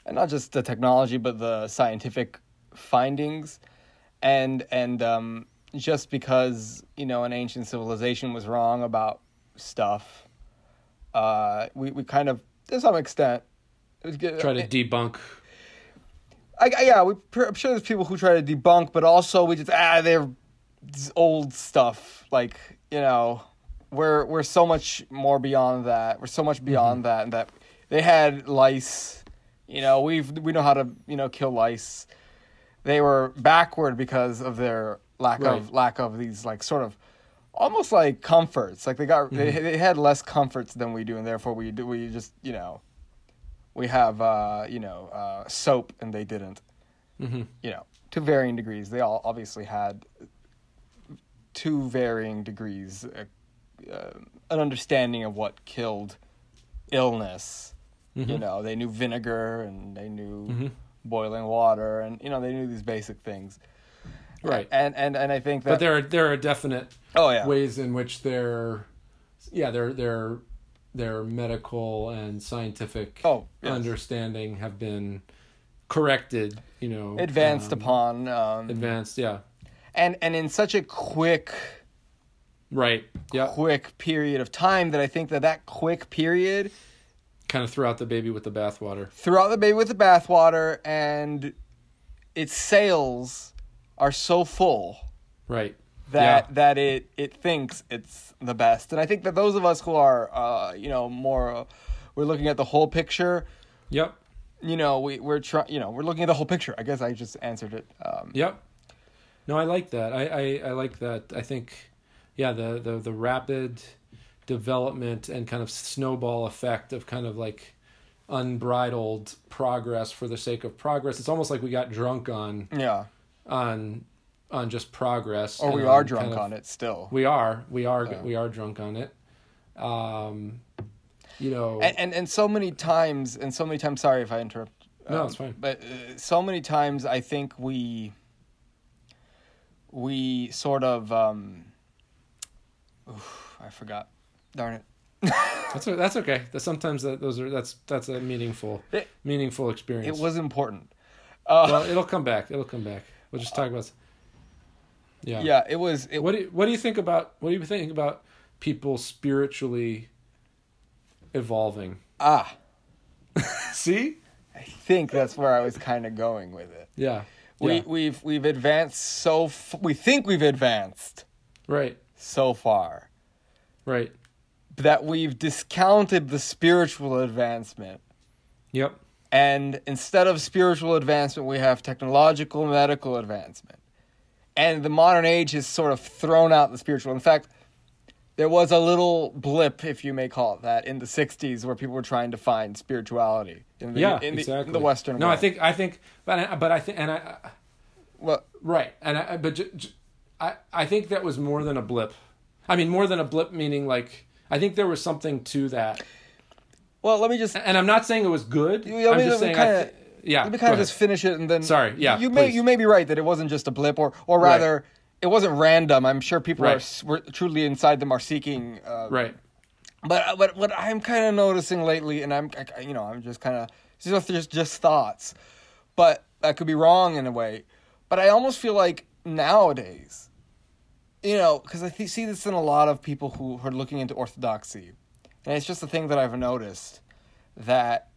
and not just the technology but the scientific findings and and um just because you know an ancient civilization was wrong about stuff uh we we kind of to some extent Try to uh, debunk. I, I- yeah we i'm sure there's people who try to debunk but also we just ah they're old stuff. Like you know we're we're so much more beyond that. We're so much beyond mm-hmm. that and that they had lice. You know we've we know how to you know kill lice. They were backward because of their lack of lack of these like sort of almost like comforts. Like they got they, mm-hmm. they had less comforts than we do and therefore we do we just you know we have uh you know uh soap and they didn't hmm you know, to varying degrees. They all obviously had to varying degrees uh, uh, an understanding of what killed illness. You know, they knew vinegar and they knew Mhm. boiling water, and you know they knew these basic things. Right. And and and I think that. But there are there are definite oh yeah. ways in which they're yeah their their their medical and scientific Oh, yes. understanding have been corrected you know advanced um, upon um, advanced yeah. And and in such a quick right yeah. quick period of time that I think that that quick period kind of threw out the baby with the bathwater. Threw out the baby with the bathwater, and its sails are so full right that Yeah. that it it thinks it's the best. And I think that those of us who are uh, you know more uh, we're looking at the whole picture. yep You know, we we're trying. You know, we're looking at the whole picture. I guess I just answered it. Um, yep No, I like that. I, I, I like that. I think, yeah, the, the, the rapid development and kind of snowball effect of kind of like unbridled progress for the sake of progress. It's almost like we got drunk on Yeah. on on just progress. Or we are drunk kind of- on it still. We are. We are. Yeah. We are drunk on it. Um, you know. and, and and so many times and so many times sorry if i interrupt No, um, it's fine. but uh, so many times i think we we sort of um oof, i forgot darn it That's that's okay. That sometimes that those are that's that's a meaningful It- meaningful experience. it was important uh well, it'll come back. It'll come back. We'll just talk about. Yeah. yeah it was it What do you, what do you think about what do you think about people spiritually evolving? ah See? i think that's where i was kind of going with it Yeah. we Yeah. we've we've advanced so f- we think we've advanced Right. so far Right. that we've discounted the spiritual advancement Yep. And instead of spiritual advancement, we have technological medical advancement. And the modern age has sort of thrown out the spiritual. In fact, there was a little blip, if you may call it that, in the 60s where people were trying to find spirituality in the, Yeah. in the, exactly. in the Western No, world. I think I think, but I, but I think and I Well, right and I but j- j- I I think that was more than a blip. I mean, more than a blip, meaning like I think there was something to that. well, let me just And I'm not saying it was good. I'm just saying. Kinda- th- yeah. let me kind of ahead. just finish it and then. Sorry, yeah, You may you may be right that it wasn't just a blip, or or Right. rather, it wasn't random. I'm sure people Right. s- were truly inside them are seeking uh, right. But but what I'm kind of noticing lately, and I'm I- you know I'm just kind of just just just thoughts, but I could be wrong in a way. But I almost feel like nowadays, you know, because I th- see this in a lot of people who are looking into orthodoxy, and it's just a thing that I've noticed that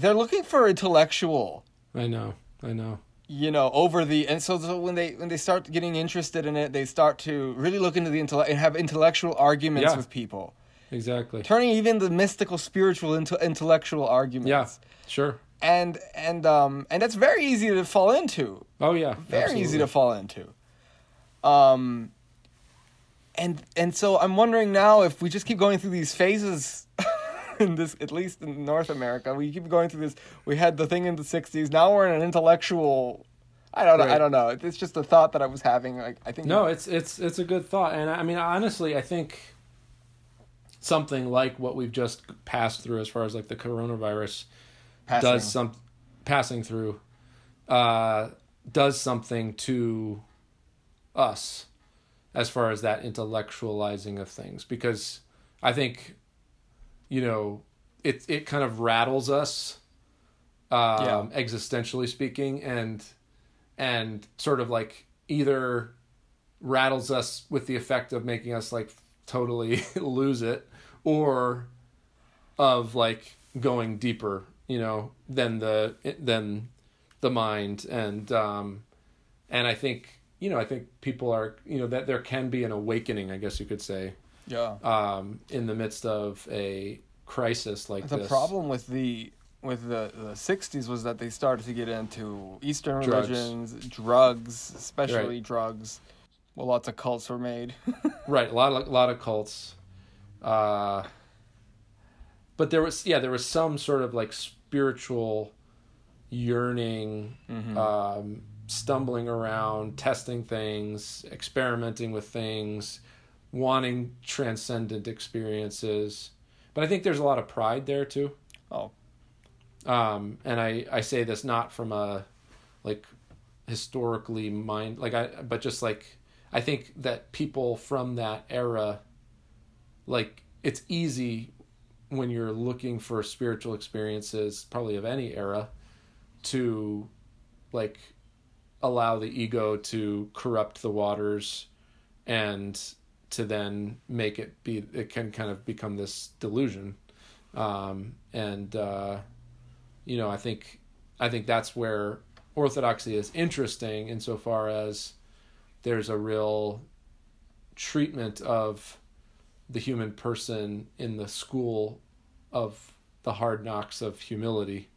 they're looking for intellectual I know. I know. you know over the and so, so when they when they start getting interested in it they start to really look into the intellect and have intellectual arguments Yeah. with people Exactly. turning even the mystical spiritual into intellectual arguments Yeah. Sure. and and um and that's very easy to fall into Oh yeah. very easy to fall into um and and so i'm wondering now if we just keep going through these phases in this at least in north america. We keep going through this. We had the thing in the 60s now we're in an intellectual i don't know i don't know. It's just a thought that i was having like i think No, it's it's it's a good thought, and I mean honestly, I think something like what we've just passed through, as far as like the coronavirus, passing. does some passing through, uh, does something to us, as far as that intellectualizing of things, because I think, you know, it it kind of rattles us, um, Yeah. existentially speaking, and and sort of like either rattles us with the effect of making us like totally lose it or of like going deeper you know than the than the mind and um and i think you know i think people are you know that there can be an awakening i guess you could say yeah um in the midst of a crisis like this. the this problem with the with the, the 60s was that they started to get into eastern Drugs. religions drugs especially Right. drugs well lots of cults were made right a lot of a lot of cults uh but there was yeah there was some sort of like spiritual yearning um stumbling around testing things experimenting with things wanting transcendent experiences. But i think there's a lot of pride there too. Oh. Um and i i say this not from a like historically mind like i but just like i think that people from that era like it's easy when you're looking for spiritual experiences probably of any era to like allow the ego to corrupt the waters and to then make it be it can kind of become this delusion. Um and uh you know i think i think that's where orthodoxy is interesting insofar as there's a real treatment of the human person in the school of the hard knocks of humility.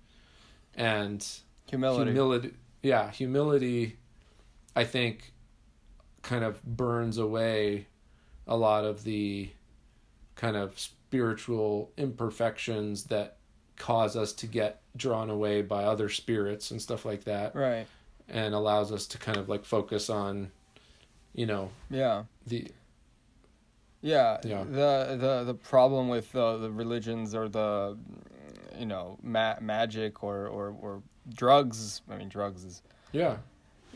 And humility. humility yeah humility i think kind of burns away a lot of the kind of spiritual imperfections that cause us to get drawn away by other spirits and stuff like that Right. and allows us to kind of like focus on you know Yeah. the Yeah. Yeah. The the the problem with uh, the religions or the you know ma- magic or, or or drugs. I mean, drugs is yeah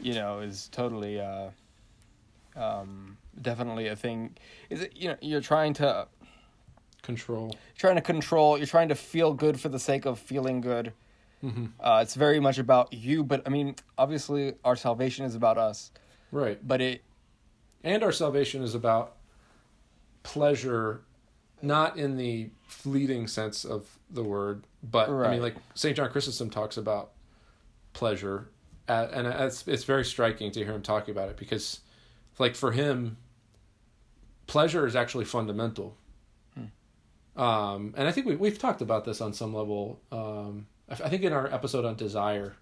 you know is totally uh, um, definitely a thing. Is it you know you're trying to control trying to control. You're trying to feel good for the sake of feeling good. hmm Uh, it's very much about you, but I mean, obviously, our salvation is about us. right But it, and our salvation is about pleasure not in the fleeting sense of the word but i mean like st john chrysostom talks about pleasure and it's, it's very striking to hear him talking about it because like for him pleasure is actually fundamental. Um, and i think we, we've talked about this on some level um, I, I think in our episode on desire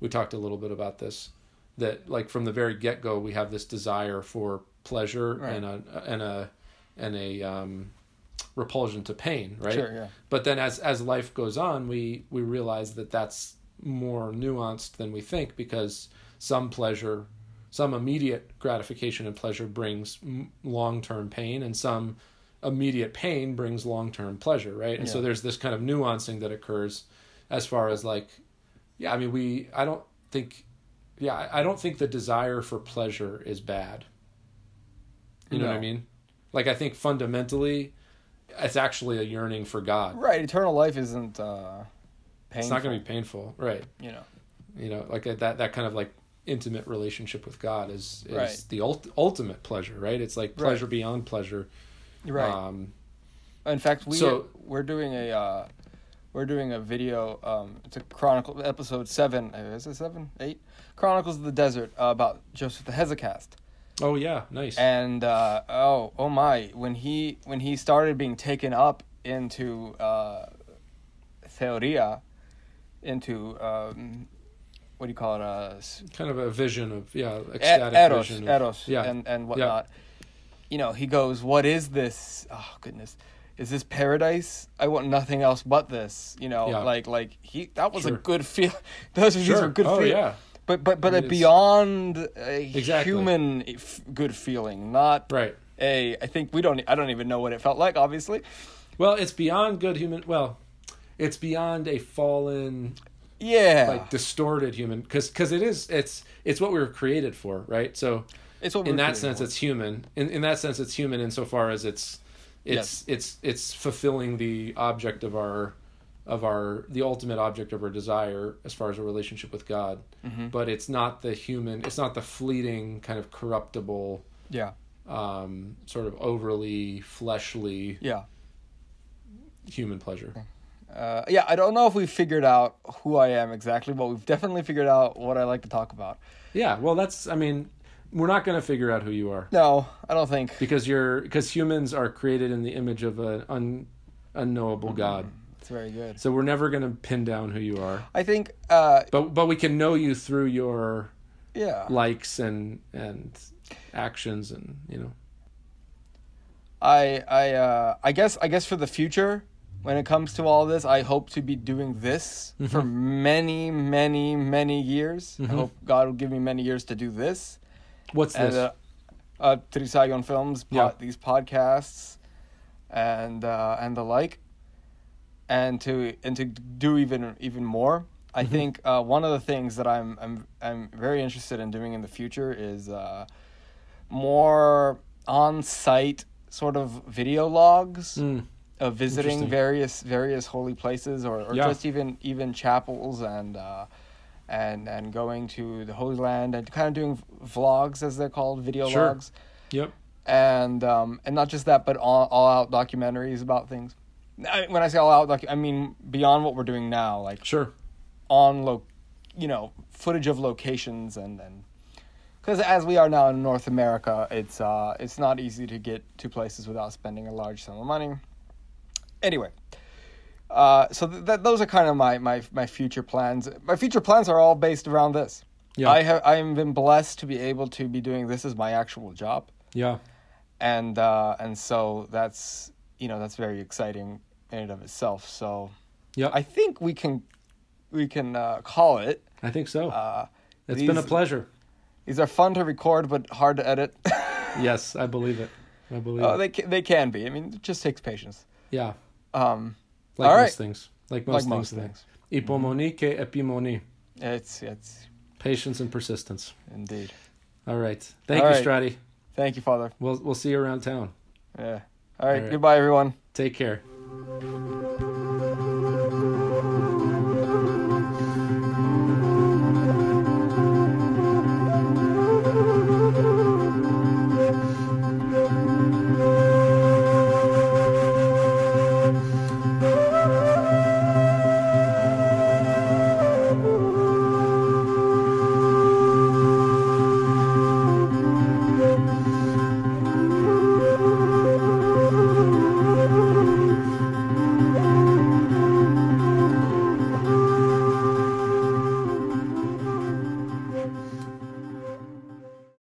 we talked a little bit about this that like from the very get-go we have this desire for pleasure Right. and a and a and a um, repulsion to pain right? Sure, yeah, but then as as life goes on we we realize that that's more nuanced than we think because some pleasure some immediate gratification and pleasure brings long-term pain and some immediate pain brings long-term pleasure right and so there's this kind of nuancing that occurs as far as like yeah i mean we i don't think yeah I- don't think the desire for pleasure is bad you know what i mean like i think fundamentally it's actually a yearning for god right. Eternal life isn't uh, painful. it's not going to be painful right you know. you know like that that kind of like intimate relationship with god is is Right. the ult- ultimate pleasure right it's like Right. pleasure beyond pleasure Right. um In fact, we so- we're doing a uh, we're doing a video. Um, it's a chronicle episode seven. uh, Is it seven, eight? Chronicles of the Desert uh, about Joseph the Hesychast. oh yeah nice And uh, oh oh my, when he when he started being taken up into uh, theoria, into um, what do you call it? Uh, kind of a vision of yeah ecstatic Eros, vision of, Eros, yeah and and whatnot. You know, he goes, "What is this? Oh goodness, is this paradise? I want nothing else but this." You know, Yeah. like like he that was a good feel. Those these sure were good oh feel. yeah But but but I a mean, it's- beyond a Exactly. human f- good feeling, not right a. I think we don't. I don't even know what it felt like. Obviously, well it's beyond good human well it's beyond a fallen yeah. like distorted human because because it is it's it's what we were created for right so it's what in that sense for. it's human in, in that sense it's human insofar as it's it's it's it's fulfilling the object of our of our the ultimate object of our desire as far as a relationship with god Mhm. but it's not the human it's not the fleeting kind of corruptible yeah um sort of overly fleshly yeah. human pleasure Uh, yeah, I don't know if we've figured out who I am exactly, but we've definitely figured out what I like to talk about. yeah well that's i mean we're not going to figure out who you are No, I don't think. because you're because humans are created in the image of an un, unknowable god It's very good. so we're never going to pin down who you are I think, uh, but but we can know you through your yeah. likes and and actions and you know I, I, uh, I guess, I guess for the future, when it comes to all this, I hope to be doing this for many, many, many years. I Mhm. hope God will give me many years to do this. what's and this uh, uh, Trisagion Films, po- Yeah. these podcasts, and uh, and the like, and to and to do even even more. I Mhm. think uh, one of the things that I'm I'm I'm very interested in doing in the future is uh, more on-site sort of video logs Mm, of visiting various various holy places or, or Yeah. just even even chapels and uh, and and going to the Holy Land and kind of doing vlogs as they're called video Sure. logs yep and um, and not just that but all, all out documentaries about things. I, when I say all out, like I mean beyond what we're doing now, like sure on lo, you know, footage of locations and and because as we are now in North America, it's uh it's not easy to get to places without spending a large sum of money. Anyway, uh, so th- th- those are kind of my my my future plans. My future plans are all based around this. Yeah. I have I've been blessed to be able to be doing this as my actual job, Yeah. and uh, and so that's you know that's very exciting in and of itself. So Yep. I think we can we can uh, call it. I think so. Uh, it's been a pleasure. these are fun to record, but hard to edit. Yes, I believe it. I believe oh, it. they ca- they can be. I mean, it just takes patience. Yeah. Um, Like All most right. things. Like most like things. most in life. things. Hypomone que epimone. It's it's Patience and persistence. indeed. All right. Thank All you, right. Strati. Thank you, Father. We'll we'll see you around town. Yeah. All right. right. Goodbye, everyone. Take care.